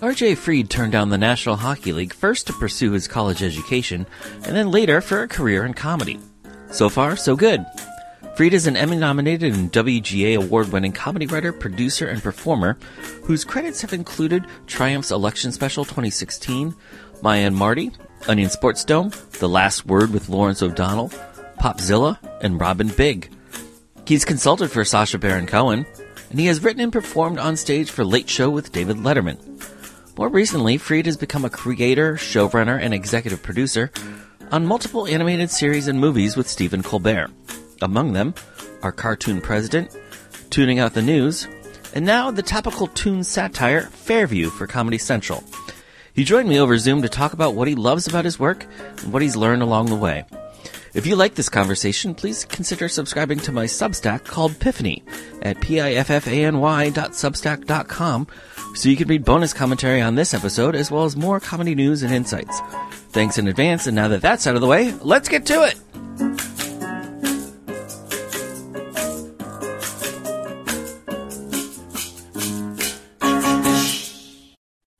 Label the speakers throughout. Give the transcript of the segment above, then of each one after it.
Speaker 1: RJ Fried turned down the National Hockey League first to pursue his college education, and then later for a career in comedy. So far, so good. Fried is an Emmy nominated and WGA award winning comedy writer, producer, and performer whose credits have included Triumph's Election Special 2016, Maya and Marty, Onion Sports Dome, The Last Word with Lawrence O'Donnell, Popzilla, and Rob and Big. He's consulted for Sacha Baron Cohen, and he has written and performed on stage for Late Show with David Letterman. More recently, Fried has become a creator, showrunner, and executive producer on multiple animated series and movies with Stephen Colbert. Among them are Cartoon President, Tooning Out the News, and now the topical toon satire Fairview for Comedy Central. He joined me over Zoom to talk about what he loves about his work and what he's learned along the way. If you like this conversation, please consider subscribing to my Substack called Piffany at p-i-f-f-a-n-y so you can read bonus commentary on this episode as well as more comedy news and insights. Thanks in advance, and now that that's out of the way, let's get to it!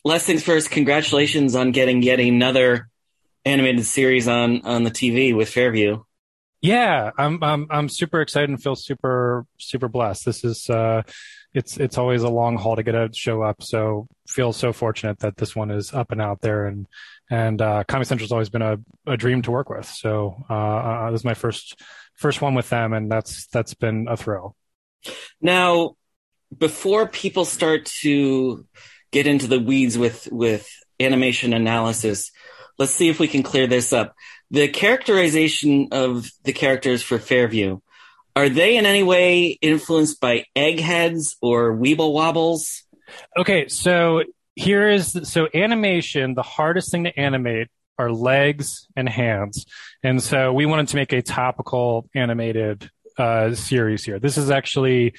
Speaker 2: Last things first, congratulations on getting yet another animated series on on the TV with Fairview.
Speaker 3: Yeah, I'm I'm I'm super excited and feel super super blessed. This is uh it's it's always a long haul to get a show up, so feel so fortunate that this one is up and out there and and uh Comedy Central's always been a, a dream to work with. So uh, uh this is my first first one with them and that's that's been a thrill.
Speaker 2: Now, before people start to get into the weeds with with animation analysis, let's see if we can clear this up. The characterization of the characters for Fairview, are they in any way influenced by eggheads or weeble wobbles?
Speaker 3: Okay, so here is so animation, the hardest thing to animate are legs and hands. And so we wanted to make a topical animated uh, series here. This is actually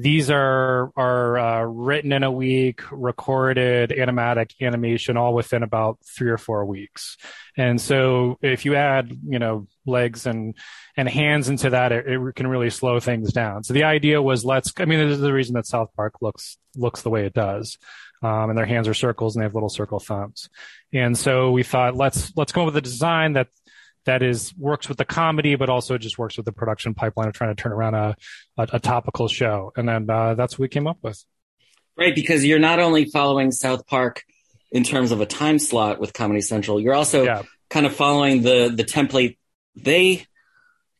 Speaker 3: these are are uh, written in a week, recorded, animatic, animation, all within about three or four weeks. And so, if you add, you know, legs and and hands into that, it, it can really slow things down. So the idea was, let's. I mean, this is the reason that South Park looks looks the way it does. Um, and their hands are circles and they have little circle thumbs. And so we thought, let's let's come up with a design that that is works with the comedy, but also just works with the production pipeline of trying to turn around a, a, a topical show. And then uh, that's what we came up with.
Speaker 2: Right, because you're not only following South Park in terms of a time slot with Comedy Central, you're also yeah. kind of following the the template they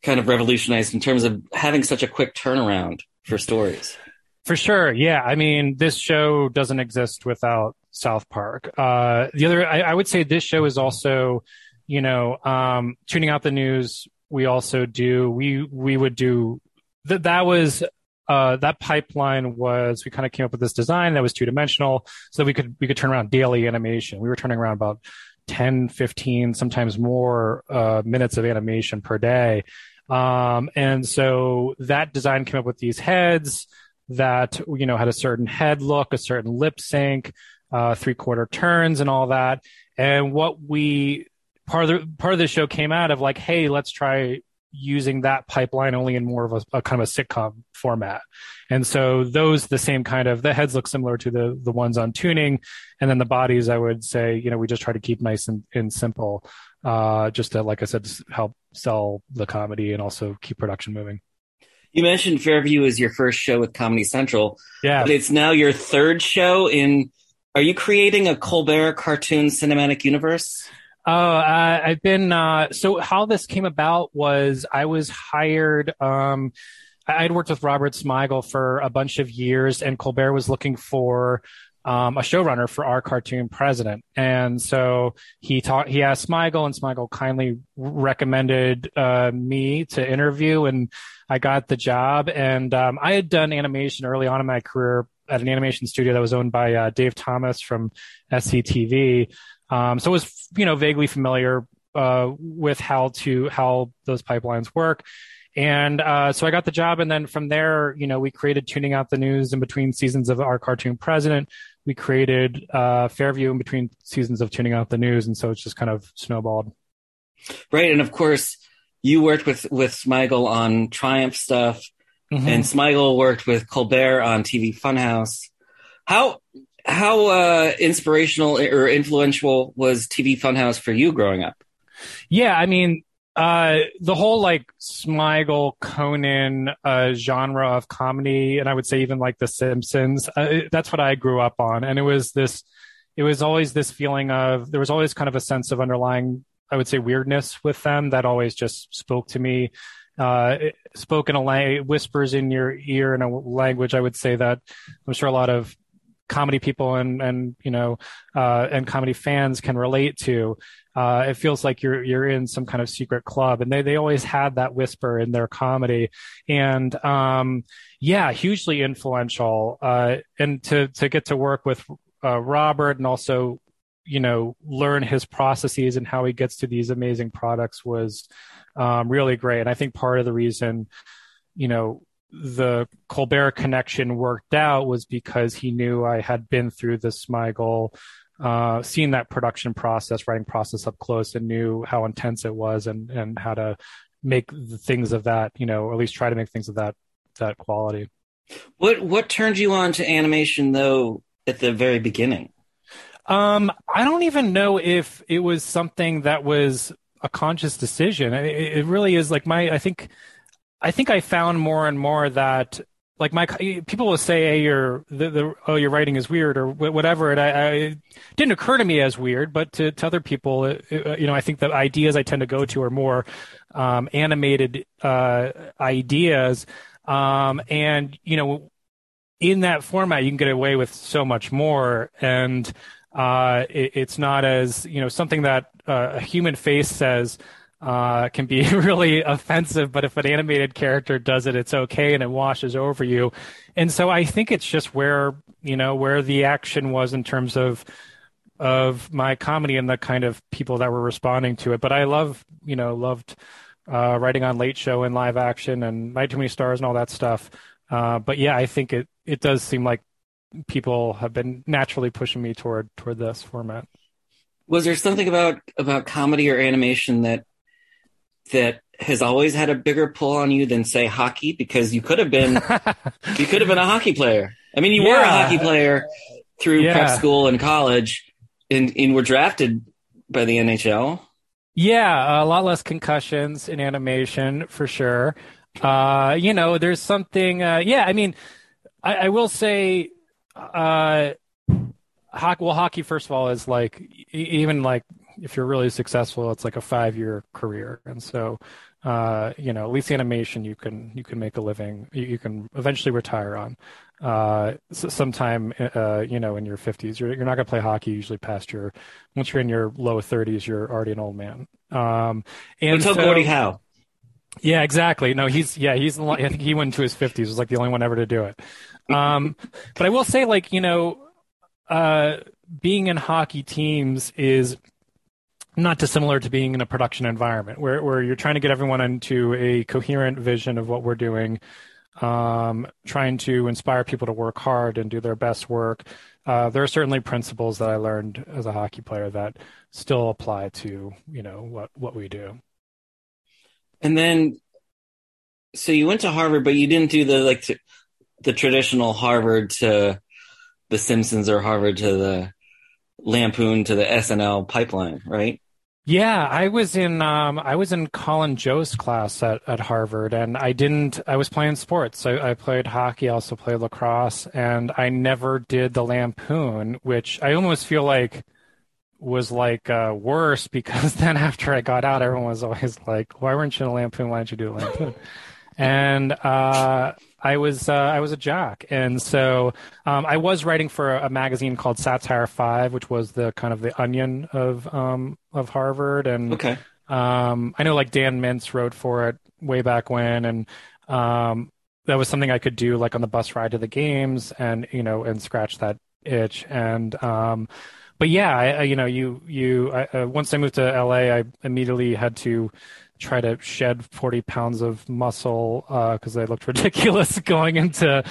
Speaker 2: kind of revolutionized in terms of having such a quick turnaround for stories.
Speaker 3: For sure, yeah. I mean, this show doesn't exist without South Park. Uh, the other, I, I would say, this show is also you know, um, tooning out the news. We also do. We we would do that. That was uh, that pipeline was. We kind of came up with this design that was two dimensional, so that we could we could turn around daily animation. We were turning around about 10, 15, sometimes more uh, minutes of animation per day. Um, and so that design came up with these heads that you know had a certain head look, a certain lip sync, uh, three quarter turns, and all that. And what we part of the part of the show came out of like, hey, let's try using that pipeline only in more of a, a, kind of a sitcom format. And so those the same kind of the heads look similar to the the ones on tooning, and then the bodies I would say you know we just try to keep nice and, and simple, uh, just to like I said help sell the comedy and also keep production moving.
Speaker 2: You mentioned Fairview is your first show with Comedy Central.
Speaker 3: Yeah,
Speaker 2: but it's now your third show in. Are you creating a Colbert cartoon cinematic universe?
Speaker 3: Oh, uh, I've been. Uh, so how this came about was I was hired. Um, I'd worked with Robert Smigel for a bunch of years, and Colbert was looking for um, a showrunner for our cartoon president. And so he taught, he asked Smigel and Smigel kindly recommended, uh, me to interview and I got the job. And, um, I had done animation early on in my career at an animation studio that was owned by, uh, Dave Thomas from SCTV. Um, so was, you know, vaguely familiar uh, with how to how those pipelines work. And uh, so I got the job, and then from there, you know, we created tooning out the news in between seasons of our cartoon president. We created uh, Fairview in between seasons of tooning out the news, and so it's just kind of snowballed.
Speaker 2: Right, and of course, you worked with with Smigel on Triumph stuff, mm-hmm. and Smigel worked with Colbert on TV Funhouse. How how uh, inspirational or influential was TV Funhouse for you growing up?
Speaker 3: Yeah, I mean, uh, the whole like Smigel, Conan uh, genre of comedy, and I would say even like The Simpsons. Uh, that's what I grew up on, and it was this. It was always this feeling of there was always kind of a sense of underlying, I would say, weirdness with them that always just spoke to me. Uh, spoke in a language, whispers in your ear in a language. I would say that I'm sure a lot of comedy people and and you know uh, and comedy fans can relate to. Uh, it feels like you're you're in some kind of secret club, and they they always had that whisper in their comedy, and um, yeah, hugely influential. Uh, and to to get to work with uh, Robert and also you know learn his processes and how he gets to these amazing products was um, really great. And I think part of the reason you know the Colbert connection worked out was because he knew I had been through the Smigel, uh, seen that production process, writing process up close, and knew how intense it was, and and how to make the things of that, you know, or at least try to make things of that that quality.
Speaker 2: What what turned you on to animation though at the very beginning?
Speaker 3: Um, I don't even know if it was something that was a conscious decision. It, it really is like my. I think I think I found more and more that like my people will say, "Hey, your the, the oh your writing is weird" or whatever. And I, I it didn't occur to me as weird, but to, to other people, it, it, you know, I think the ideas I tend to go to are more um, animated uh, ideas, um, and you know, in that format, you can get away with so much more, and uh, it's not as you know something that uh, a human face says uh, can be really offensive, but if an animated character does it, it's okay and it washes over you. And so I think it's just where, you know, where the action was in terms of, of my comedy and the kind of people that were responding to it. But I love, you know, loved, uh, writing on Late Show and live action and Night Too Many Stars and all that stuff. Uh, but yeah, I think it, it does seem like people have been naturally pushing me toward, toward this format.
Speaker 2: Was there something about, about comedy or animation that that has always had a bigger pull on you than say hockey because you could have been you could have been a hockey player. I mean, you yeah. were a hockey player through yeah. prep school and college, and, and were drafted by the NHL.
Speaker 3: Yeah, a lot less concussions in animation for sure. Uh, you know, there's something. Uh, yeah, I mean, I, I will say, uh, hockey. Well, hockey first of all is like even like if you're really successful, it's like a five year career. And so, uh, you know, at least animation, you can you can make a living. You, you can eventually retire on. Uh, sometime, uh, you know, in your 50s, you're you're not going to play hockey usually past your. Once you're in your low 30s, you're already an old man. Um,
Speaker 2: and Until so, Gordie Howe.
Speaker 3: Yeah, exactly. No, he's yeah, he's I think he went into his 50s. Was like the only one ever to do it. Um, but I will say, like you know, uh, being in hockey teams is not dissimilar to being in a production environment where, where you're trying to get everyone into a coherent vision of what we're doing, um, trying to inspire people to work hard and do their best work. Uh, there are certainly principles that I learned as a hockey player that still apply to you know what what we do.
Speaker 2: And then, so you went to Harvard, but you didn't do the like t- the traditional Harvard to the Simpsons or Harvard to the Lampoon to the SNL pipeline, right?
Speaker 3: Yeah, I was in um, I was in Colin Jost's class at, at Harvard, and I didn't. I was playing sports. I, I played hockey, also played lacrosse, and I never did the Lampoon, which I almost feel like was like uh, worse because then after I got out, everyone was always like, "Why weren't you in a Lampoon? Why didn't you do a Lampoon?" and uh, I was uh, I was a jock, and so um, I was writing for a, a, magazine called Satire V, which was the kind of the Onion of um, of Harvard. And
Speaker 2: okay.
Speaker 3: um, I know like Dan Mintz wrote for it way back when, and um, that was something I could do like on the bus ride to the games, and you know, and scratch that itch. And um, but yeah, I, you know, you you I, uh, once I moved to LA, I immediately had to try to shed 40 pounds of muscle because uh, I looked ridiculous going into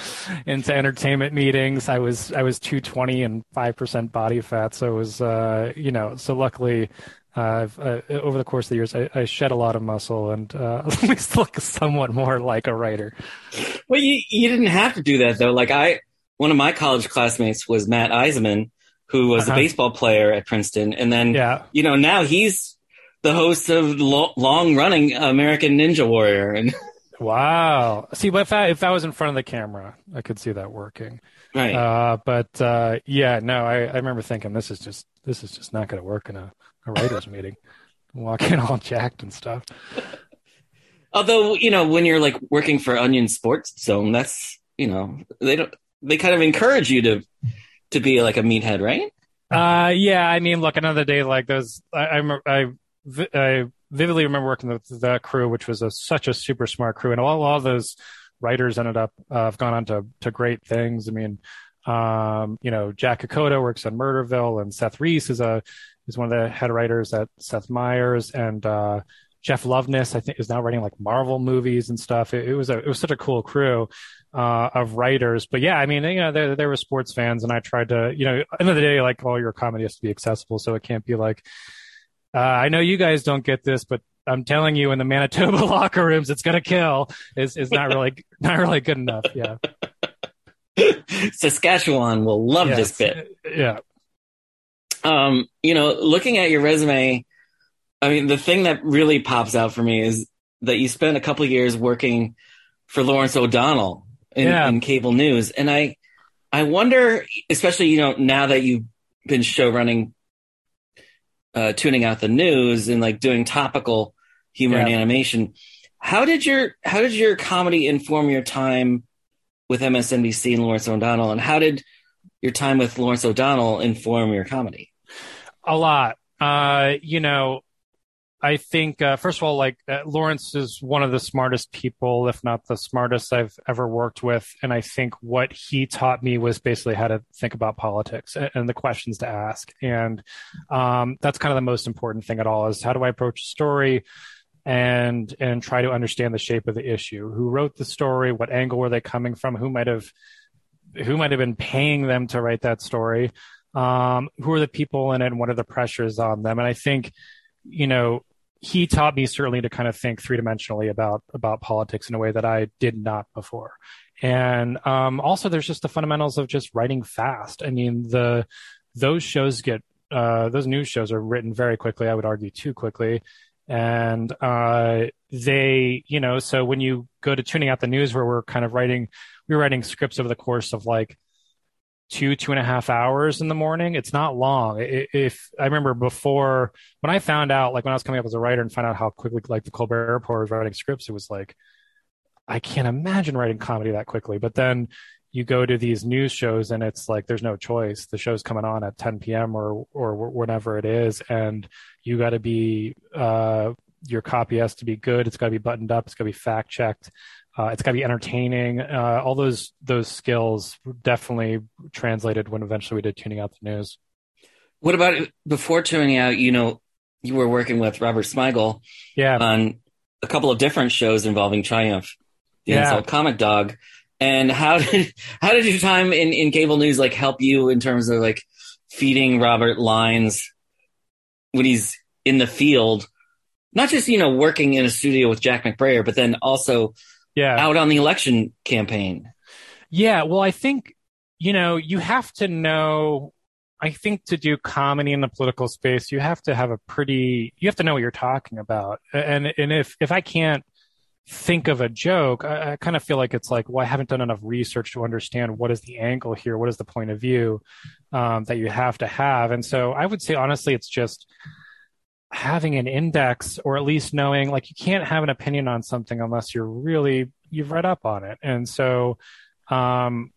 Speaker 3: into entertainment meetings. I was I was 220 and five percent body fat, so it was uh, you know. So luckily, uh, uh, over the course of the years, I, I shed a lot of muscle and uh, at least look somewhat more like a writer.
Speaker 2: Well, you you didn't have to do that though. Like I, one of my college classmates was Matt Iseman, who was uh-huh. a baseball player at Princeton, and then yeah. you know now he's the host of lo- long running American Ninja Warrior. And
Speaker 3: wow, see, but if that, if that was in front of the camera, I could see that working.
Speaker 2: Right.
Speaker 3: Uh, but uh, yeah, no, I, I remember thinking this is just this is just not going to work in a, a writers meeting. Walking all jacked and stuff.
Speaker 2: Although you know, when you're like working for Onion Sportsdome, that's you know they don't they kind of encourage you to to be like a meathead, right?
Speaker 3: Uh, yeah. I mean, look, another day like those. I I, I vividly remember working with that crew, which was a, such a super smart crew, and all, all those writers ended up uh, have gone on to to great things. I mean, um, you know, Jack Kukoda works on Murderville, and Seth Reiss is a is one of the head writers at Seth Meyers, and uh, Jeff Loveness, I think, is now writing like Marvel movies and stuff. It, it was a it was such a cool crew uh, of writers. But yeah, I mean, you know, there there were sports fans, and I tried to, you know, end of the day, like all your comedy has to be accessible, so it can't be like uh, I know you guys don't get this, but I'm telling you, in the Manitoba locker rooms, it's gonna kill. Is is not really not really good enough. Yeah.
Speaker 2: Saskatchewan will love yes. this bit.
Speaker 3: Yeah.
Speaker 2: Um, you know, looking at your resume, I mean, the thing that really pops out for me is that you spent a couple years working for Lawrence O'Donnell in, yeah. in cable news, and I, I wonder, especially you know, now that you've been show running uh, tooning out the news and like doing topical humor yeah. and animation. How did your how did your comedy inform your time with MSNBC and Lawrence O'Donnell, and how did your time with Lawrence O'Donnell inform your comedy?
Speaker 3: A lot. Uh, you know, I think uh, first of all, like uh, Lawrence is one of the smartest people, if not the smartest I've ever worked with, and I think what he taught me was basically how to think about politics and, and the questions to ask, and um, that's kind of the most important thing at all is how do I approach a story and and try to understand the shape of the issue, who wrote the story, what angle were they coming from, who might have who might have been paying them to write that story, um, who are the people in it, and what are the pressures on them, and I think you know he taught me certainly to kind of think three dimensionally about about politics in a way that I did not before. And um, also, there's just the fundamentals of just writing fast. I mean, the those shows get uh, those news shows are written very quickly. I would argue too quickly, and uh, they, you know, so when you go to tooning out the news, where we're kind of writing, we we're writing scripts over the course of like two two and a half hours in the morning it's not long. If i remember before when i found out like when i was coming up as a writer and found out how quickly like the colbert report was writing scripts it was like i can't imagine writing comedy that quickly. But then you go to these news shows and it's like there's no choice. The show's coming on at 10 p.m or or whenever it is. And you got to be uh your copy has to be good. It's got to be buttoned up. It's got to be fact checked uh, it's got to be entertaining. Uh, all those those skills definitely translated when eventually we did tooning out the news.
Speaker 2: What about before tooning out? You know, you were working with Robert Smigel,
Speaker 3: yeah,
Speaker 2: on a couple of different shows involving Triumph, the yeah. Insult Comic Dog. And how did how did your time in in cable news like help you in terms of like feeding Robert lines when he's in the field? Not just you know working in a studio with Jack McBrayer, but then also
Speaker 3: yeah.
Speaker 2: out on the election campaign.
Speaker 3: Yeah, well, I think you know you have to know. I think to do comedy in the political space, you have to have a pretty. You have to know what you're talking about, and and if if I can't think of a joke, I, I kind of feel like it's like, well, I haven't done enough research to understand what is the angle here, what is the point of view um, that you have to have, and so I would say honestly, it's just having an index or at least knowing like you can't have an opinion on something unless you're really you've read up on it and so um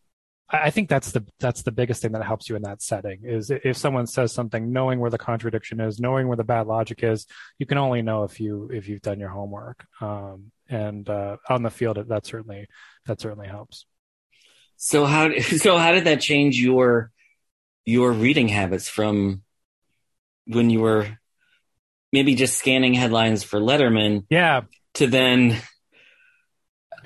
Speaker 3: I think that's the that's the biggest thing that helps you in that setting is if someone says something, knowing where the contradiction is, knowing where the bad logic is, you can only know if you if you've done your homework. Um, and uh, on the field, that certainly that certainly helps.
Speaker 2: So how so how did that change your your reading habits from when you were maybe just scanning headlines for Letterman
Speaker 3: Yeah.
Speaker 2: to then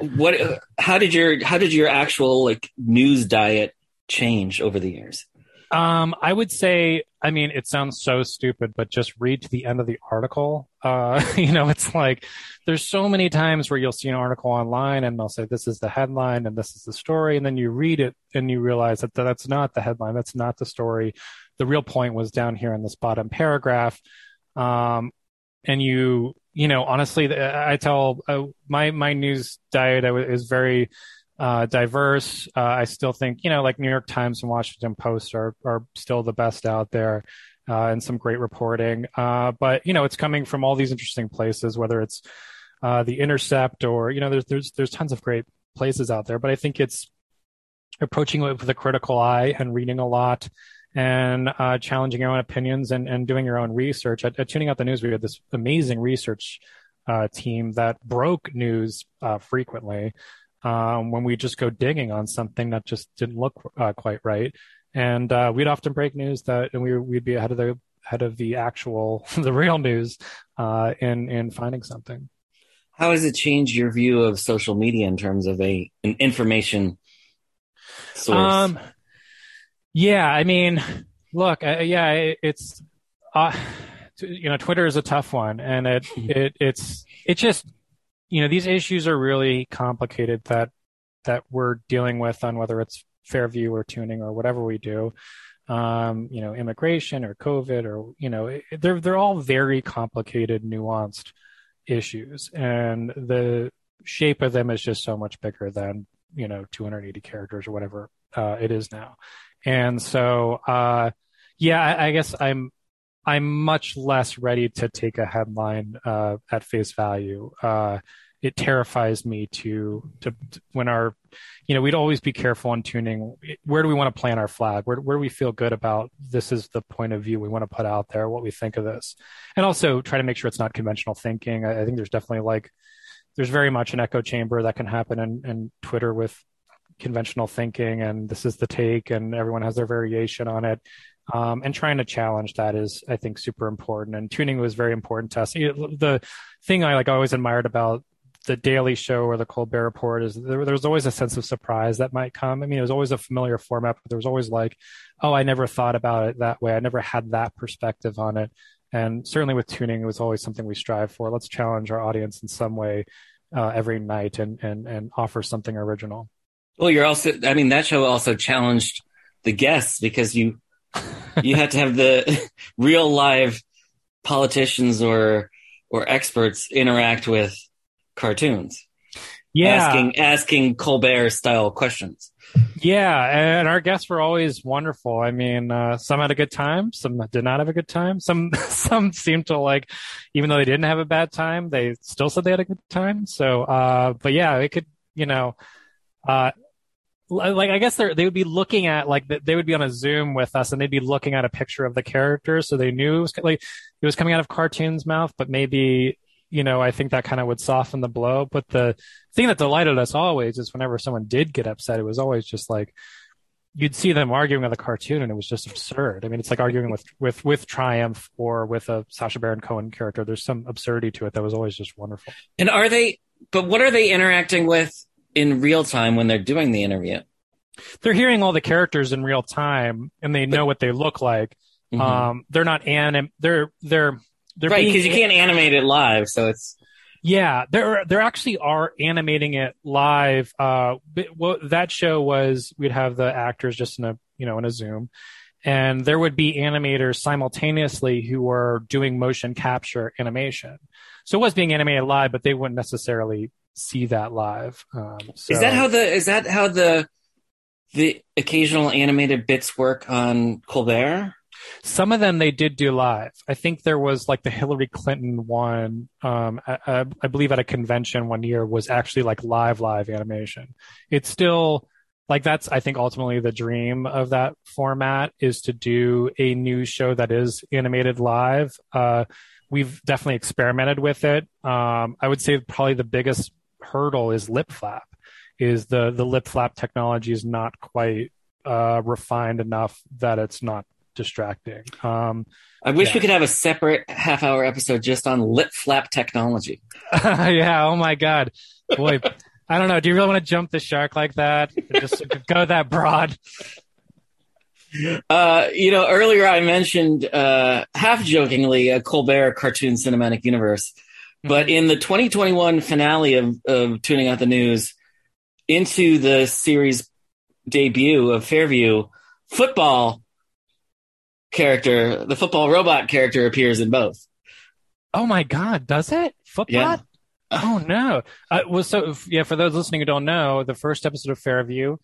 Speaker 2: what how did your how did your actual like news diet change over the years?
Speaker 3: Um, I would say, I mean, it sounds so stupid, but just read to the end of the article. Uh, you know, it's like there's so many times where you'll see an article online and they'll say this is the headline and this is the story, and then you read it and you realize that that's not the headline, that's not the story. The real point was down here in this bottom paragraph. Um, and you, you know, honestly, I tell uh, my my news diet is very uh, diverse. Uh, I still think, you know, like New York Times and Washington Post are, are still the best out there uh, and some great reporting. Uh, but, you know, it's coming from all these interesting places, whether it's uh, The Intercept or, you know, there's, there's, there's tons of great places out there. But I think it's approaching it with a critical eye and reading a lot and uh, challenging your own opinions and, and doing your own research. At, at Tooning Out the News, we had this amazing research uh, team that broke news uh, frequently um, when we just go digging on something that just didn't look uh, quite right. And uh, we'd often break news that, and we, we'd be ahead of the ahead of the actual, the real news uh, in in finding something.
Speaker 2: How has it changed your view of social media in terms of a an information source? Um,
Speaker 3: yeah, I mean, look, uh, yeah, it, it's uh, you know, Twitter is a tough one, and it it it's it just you know, these issues are really complicated that that we're dealing with on whether it's Fairview or tooning or whatever we do. Um, you know, immigration or COVID or you know, they're they're all very complicated, nuanced issues, and the shape of them is just so much bigger than you know 280 characters or whatever uh, it is now. And so, uh, yeah, I, I guess I'm I'm much less ready to take a headline uh, at face value. Uh, it terrifies me to, to, to when our, you know, we'd always be careful on tooning. Where do we want to plant our flag? Where where do we feel good about? This is the point of view we want to put out there. What we think of this, and also try to make sure it's not conventional thinking. I, I think there's definitely like there's very much an echo chamber that can happen in, in Twitter with conventional thinking and this is the take and everyone has their variation on it um, and trying to challenge that is, I think, super important. And tooning was very important to us. The thing I like always admired about the Daily Show or the Colbert Report is there, there was always a sense of surprise that might come. I mean, it was always a familiar format, but there was always like, oh, I never thought about it that way. I never had that perspective on it. And certainly with tooning, it was always something we strive for. Let's challenge our audience in some way uh, every night and, and, and offer something original.
Speaker 2: Well, you're also, I mean, that show also challenged the guests because you you had to have the real live politicians or or experts interact with cartoons.
Speaker 3: Yeah,
Speaker 2: asking asking Colbert style questions.
Speaker 3: Yeah, and our guests were always wonderful. I mean, uh, some had a good time, some did not have a good time. Some some seemed to like, even though they didn't have a bad time, they still said they had a good time. So, uh, but yeah, it could, you know, uh, like I guess they they would be looking at like they would be on a Zoom with us and they'd be looking at a picture of the character, so they knew it was like it was coming out of cartoon's mouth, but maybe you know I think that kind of would soften the blow. But the thing that delighted us always is whenever someone did get upset, it was always just like you'd see them arguing with a cartoon and it was just absurd. I mean, it's like arguing with with with Triumph or with a Sacha Baron Cohen character. There's some absurdity to it that was always just wonderful.
Speaker 2: And are they? But what are they interacting with? In real time when they're doing the interview.
Speaker 3: They're hearing all the characters in real time and they know what they look like. Mm-hmm. Um, they're not anim. They're they're they're
Speaker 2: right because you can't animate it live, so it's
Speaker 3: yeah. They're they actually are animating it live. Uh, what that show was, we'd have the actors just in a you know in a Zoom, and there would be animators simultaneously who were doing motion capture animation. So it was being animated live, but they wouldn't necessarily see that live. Um, so.
Speaker 2: Is that how the is that how the the occasional animated bits work on Colbert?
Speaker 3: Some of them they did do live. I think there was like the Hillary Clinton one. Um, I, I, believe at a convention one year was actually like live live animation. It's still like that's I think ultimately the dream of that format is to do a news show that is animated live. Uh, we've definitely experimented with it. Um, I would say probably the biggest hurdle is lip flap is the the lip flap technology is not quite uh, refined enough that it's not distracting. Um,
Speaker 2: I wish
Speaker 3: yeah.
Speaker 2: we could have a separate half hour episode just on lip flap technology.
Speaker 3: yeah. Oh my God. Boy, I don't know. Do you really want to jump the shark like that? Just go that broad.
Speaker 2: Uh, you know, earlier I mentioned, uh, half jokingly, a Colbert cartoon cinematic universe. But in the 2021 finale of, of Tooning Out the News, into the series debut of Fairview, football character, the football robot character appears in both.
Speaker 3: Oh my God, does it? Football?
Speaker 2: Yeah.
Speaker 3: Oh no. Uh, well, so yeah, for those listening who don't know, the first episode of Fairview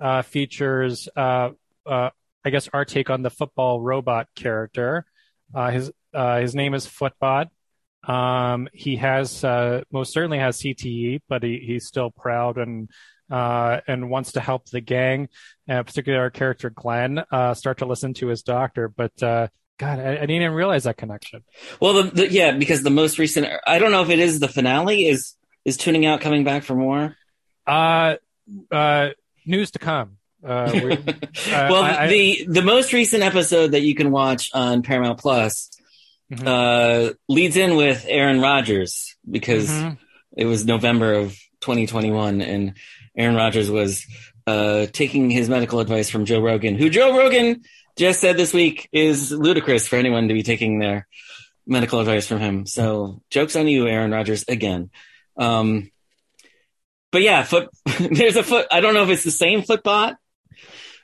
Speaker 3: uh, features, uh, uh, I guess, our take on the football robot character. Uh, his uh, his name is Footbot. Um, he has uh, most certainly has CTE, but he, he's still proud and uh, and wants to help the gang, uh, particularly our character Glenn, uh, start to listen to his doctor. But uh, God, I, I didn't even realize that connection.
Speaker 2: Well, the, the, yeah, because the most recent, I don't know if it is the finale. Is is tooning out coming back for more?
Speaker 3: Uh, uh, news to come. Uh, we, uh,
Speaker 2: well,
Speaker 3: I- I-
Speaker 2: the the most recent episode that you can watch on Paramount Plus
Speaker 3: Mhm.
Speaker 2: uh, leads in with Aaron Rodgers because
Speaker 3: Mhm.
Speaker 2: it was November of 2021, and Aaron Rodgers was uh, taking his medical advice from Joe Rogan, who Joe Rogan just said this week is ludicrous for anyone to be taking their medical advice from him. So, jokes on you, Aaron Rodgers, again. Um, but yeah, foot. there's a foot. I don't know if it's the same footbot.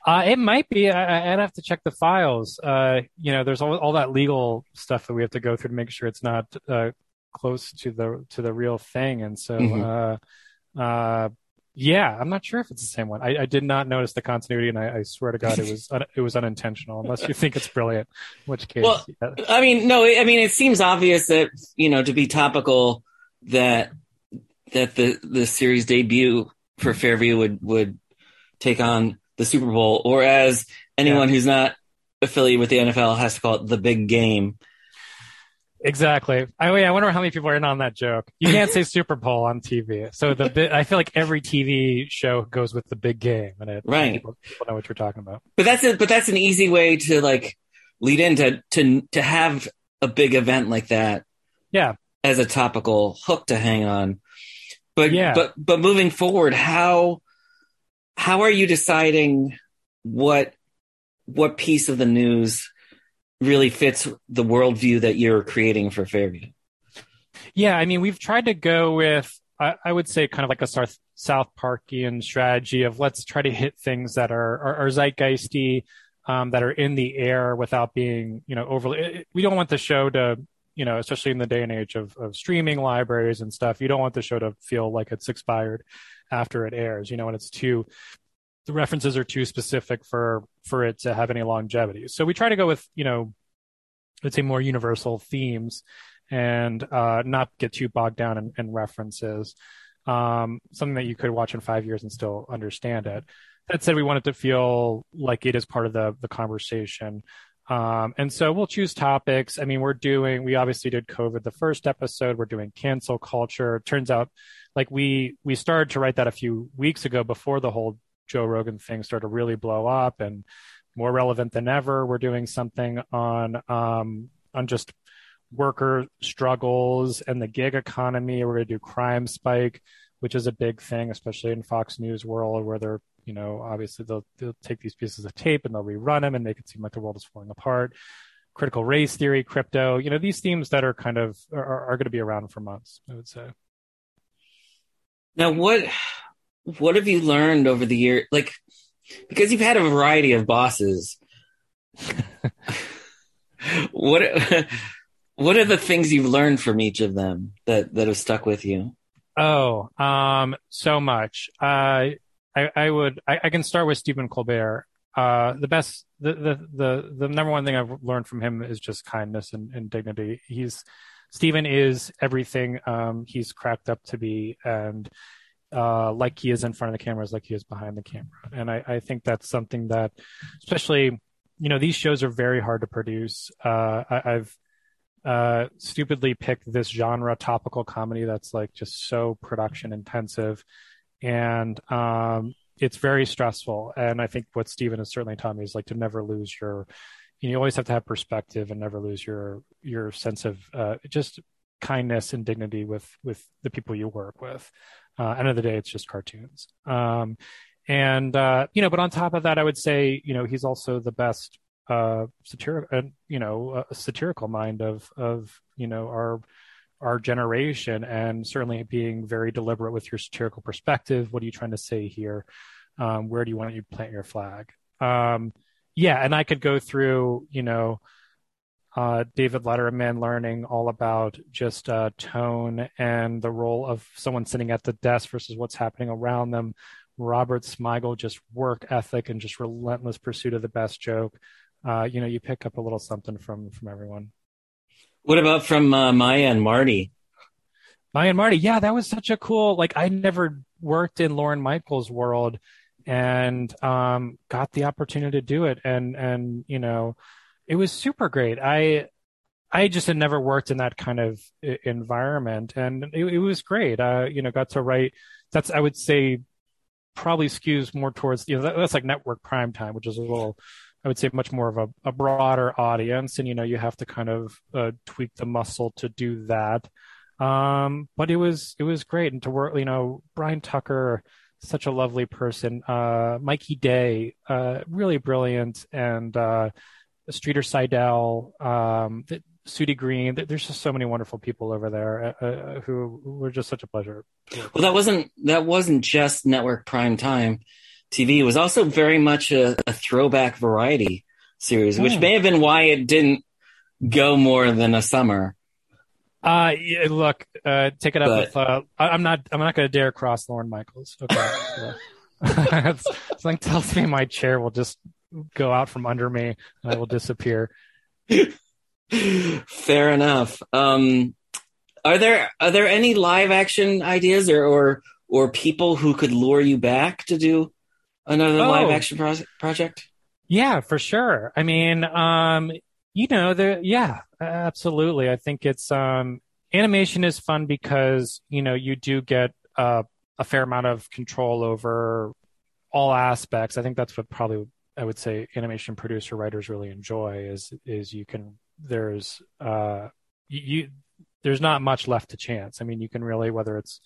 Speaker 3: Uh, it might be. I, I- I'd have to check the files. Uh, you know, there's all, all that legal stuff that we have to go through to make sure it's not uh, close to the to the real thing. And so,
Speaker 2: Mhm.
Speaker 3: uh, uh, yeah, I'm not sure if it's the same one. I, I did not notice the continuity, and I, I swear to God, it was un, it was unintentional. Unless you think it's brilliant, in which case,
Speaker 2: Well,
Speaker 3: yeah.
Speaker 2: I mean, no, I mean, it seems obvious that you know to be topical that that the the series debut for Fairview would would take on the Super Bowl, or as anyone who's not affiliated with the NFL has to call it the big game.
Speaker 3: Exactly. I, I wonder how many people are in on that joke. You can't say Super Bowl on TV, so the bi- I feel like every TV show goes with the big game, and it
Speaker 2: Right.
Speaker 3: people, people know what you're talking about.
Speaker 2: But that's a, but that's an easy way to like lead into to to have a big event like that
Speaker 3: Yeah.
Speaker 2: as a topical hook to hang on. But
Speaker 3: Yeah.
Speaker 2: but but moving forward, how how are you deciding what what piece of the news really fits the worldview that you're creating for Fairview?
Speaker 3: Yeah, I mean, we've tried to go with, I, I would say, kind of like a South, South Parkian strategy of let's try to hit things that are, are, are zeitgeisty, um, that are in the air without being, you know, overly. it- We don't want the show to, you know, especially in the day and age of, of streaming libraries and stuff. You don't want the show to feel like it's expired after it airs. You know, when it's too, the references are too specific for for it to have any longevity. So we try to go with, you know, let's say more universal themes and uh, not get too bogged down in, in references. Um, something that you could watch in five years and still understand it. That said, we want it to feel like it is part of the the conversation. Um, and so we'll choose topics. I mean, we're doing, we obviously did COVID the first episode. We're doing cancel culture. It turns out like we, we started to write that a few weeks ago before the whole Joe Rogan thing started to really blow up and more relevant than ever. We're doing something on, um, on just worker struggles and the gig economy. We're going to do crime spike, which is a big thing, especially in Fox News world where they're, you know, obviously they'll, they'll take these pieces of tape and they'll rerun them and make it seem like the world is falling apart. Critical race theory, crypto, you know, these themes that are kind of are, are going to be around for months, I would say.
Speaker 2: Now, what what have you learned over the year? Like, because you've had a variety of bosses. what what are the things you've learned from each of them that that have stuck with you?
Speaker 3: Oh, um, so much. Uh, I, I would, I, I can start with Stephen Colbert. Uh, the best, the, the, the, the number one thing I've learned from him is just kindness and, and dignity. He's, Stephen is everything, um, he's cracked up to be and, uh, like he is in front of the cameras, like he is behind the camera. And I, I think that's something that, especially, you know, these shows are very hard to produce. Uh, I, I've, uh, stupidly picked this genre topical comedy that's like just so production intensive. And um, it's very stressful. And I think what Stephen has certainly taught me is like to never lose your, you, you always have to have perspective and never lose your, your sense of uh, just kindness and dignity with, with the people you work with. Uh, end of the day, it's just cartoons. Um, and, uh, you know, but on top of that, I would say, you know, he's also the best, uh, satirical, uh, you know, a satirical mind of, of, you know, our, our generation and certainly being very deliberate with your satirical perspective. What are you trying to say here? Um, where do you want to plant your flag? Um, yeah, and I could go through, you know, uh, David Letterman learning all about just uh, tone and the role of someone sitting at the desk versus what's happening around them. Robert Smigel, just work ethic and just relentless pursuit of the best joke. Uh, you know, you pick up a little something from from everyone.
Speaker 2: What about from uh, Maya and Marty?
Speaker 3: Maya and Marty, yeah, that was such a cool. Like, I never worked in Lorne Michaels' world, and um, got the opportunity to do it, and and you know, it was super great. I I just had never worked in that kind of environment, and it, it was great. Uh, you know, got to write. That's I would say probably skews more towards you know that, that's like network prime time, which is a little I would say much more of a, a broader audience, and you know you have to kind of uh, tweak the muscle to do that. Um, but it was it was great, and to work, you know, Bryan Tucker, such a lovely person, uh, Mikey Day, uh, really brilliant, and uh, Streeter Seidel, um, Sudi Green. There's just so many wonderful people over there uh, uh, who were just such a pleasure.
Speaker 2: Well, that wasn't that wasn't just network prime time TV. It was also very much a, a throwback variety series, which hmm. may have been why it didn't go more than a summer.
Speaker 3: Uh, yeah, look, uh, take it up but, with. Uh, I, am not. I'm not going to dare cross Lorne Michaels. Okay, something tells me my chair will just go out from under me and I will disappear.
Speaker 2: Fair enough. Um, are there are there any live action ideas or or or people who could lure you back to do another oh. live action pro- project?
Speaker 3: Yeah, for sure. I mean, um, you know, the yeah, absolutely. I think it's um, animation is fun because you know you do get uh, a fair amount of control over all aspects. I think that's what probably I would say animation producer writers really enjoy is is you can there's uh you there's not much left to chance. I mean, you can really whether it's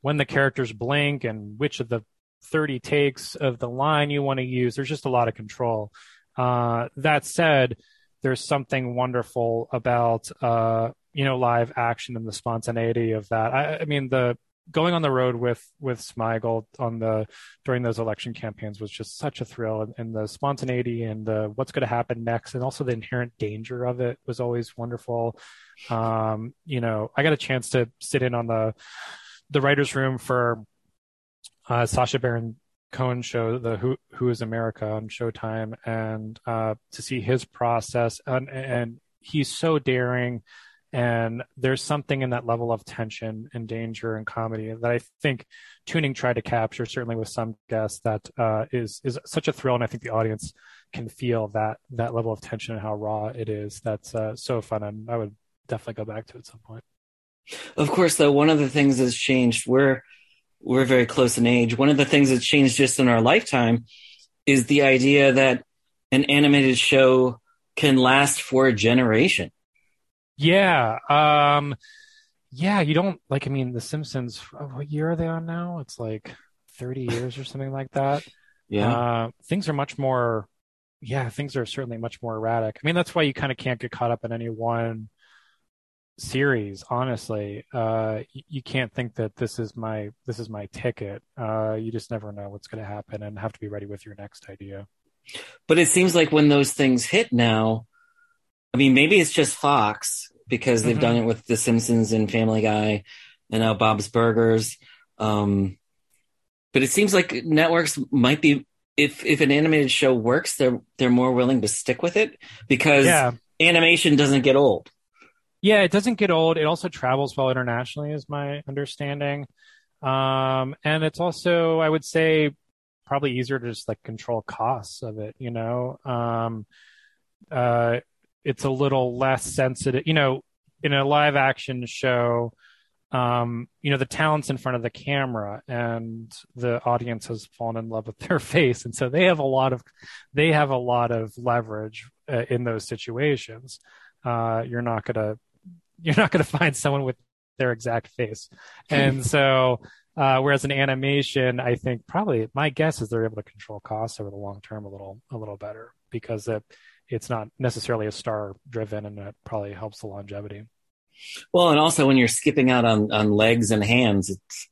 Speaker 3: when the characters blink and which of the 30 takes of the line you want to use. There's just a lot of control. Uh, that said, there's something wonderful about uh, you know live action and the spontaneity of that. I, I mean, the going on the road with with Smigel on the during those election campaigns was just such a thrill, and, and the spontaneity and the what's going to happen next, and also the inherent danger of it was always wonderful. Um, you know, I got a chance to sit in on the the writers' room for uh, Sacha Baron Cohen show, the Who Who Is America on Showtime, and uh, to see his process, and, and he's so daring, and there's something in that level of tension and danger and comedy that I think tooning tried to capture, certainly with some guests, that uh, is is such a thrill, and I think the audience can feel that that level of tension and how raw it is. That's uh, so fun, and I would definitely go back to it at some point.
Speaker 2: Of course, though, one of the things that's changed. We're we're very close in age. One of the things that's changed just in our lifetime is the idea that an animated show can last for a generation.
Speaker 3: Yeah. Um, yeah, you don't like, I mean, The Simpsons, what year are they on now? It's like 30 years or something like that.
Speaker 2: Yeah.
Speaker 3: Uh, things are much more, yeah, things are certainly much more erratic. I mean, that's why you kind of can't get caught up in any one series honestly uh you can't think that this is my this is my ticket uh you just never know what's going to happen and have to be ready with your next idea
Speaker 2: but it seems like when those things hit now i mean maybe it's just fox because they've mm-hmm. done it with the simpsons and family guy and now bob's burgers um but it seems like networks might be if if an animated show works they're they're more willing to stick with it because yeah. animation doesn't get old
Speaker 3: yeah, it doesn't get old. It also travels well internationally, is my understanding. Um, and it's also, I would say, probably easier to just like control costs of it. You know, um, uh, it's a little less sensitive. You know, in a live action show, um, you know, the talent's in front of the camera and the audience has fallen in love with their face. And so they have a lot of, they have a lot of leverage uh, in those situations. Uh, you're not going to, you're not going to find someone with their exact face. And so, uh, whereas in animation, I think probably my guess is they're able to control costs over the long term a little, a little better because it, it's not necessarily a star driven and it probably helps the longevity.
Speaker 1: Well, and also when you're skipping out on, on legs and hands, it's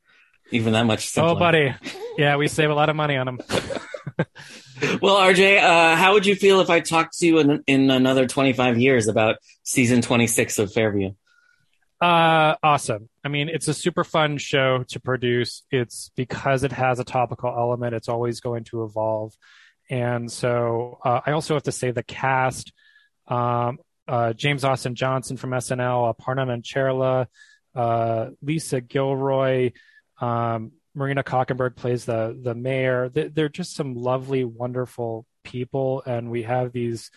Speaker 1: even that much simpler.
Speaker 3: Oh, buddy. Yeah, we save a lot of money on them.
Speaker 1: well, RJ, uh, how would you feel if I talked to you in, in another 25 years about season 26 of Fairview?
Speaker 3: Uh, awesome. I mean, it's a super fun show to produce. It's because it has a topical element. It's always going to evolve. And so, uh, I also have to say the cast, um, uh, James Austin Johnson from SNL, uh, Aparna Nancherla, uh, Lisa Gilroy, um, Marina Kockenberg plays the the mayor. They're just some lovely, wonderful people, and we have these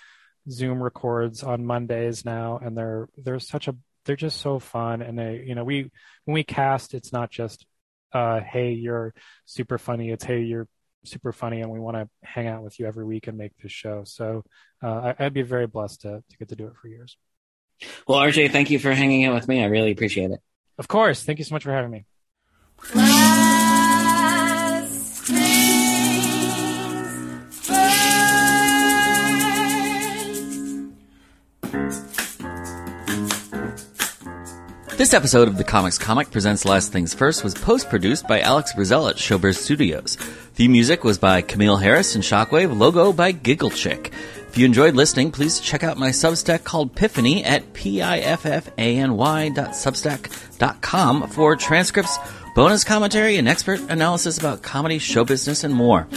Speaker 3: Zoom records on Mondays now, and they're they're such a they're just so fun, and they you know we when we cast, it's not just uh, hey you're super funny, it's hey you're super funny and we want to hang out with you every week and make this show. So uh, I, would be very blessed to, to get to do it for years.
Speaker 1: Well, RJ, thank you for hanging out with me. I really appreciate it.
Speaker 3: Of course. Thank you so much for having me.
Speaker 1: This episode of the Comics Comic Presents Last Things First was post-produced by Alex Brazell at Showbiz Studios. The music was by Camille Harris and Shockwave, logo by Giggle Chick. If you enjoyed listening, please check out my Substack called Piffany at piffany.substack.com for transcripts, bonus commentary, and expert analysis about comedy, show business, and more.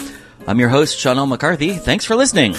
Speaker 1: I'm your host, Sean L. McCarthy. Thanks for listening.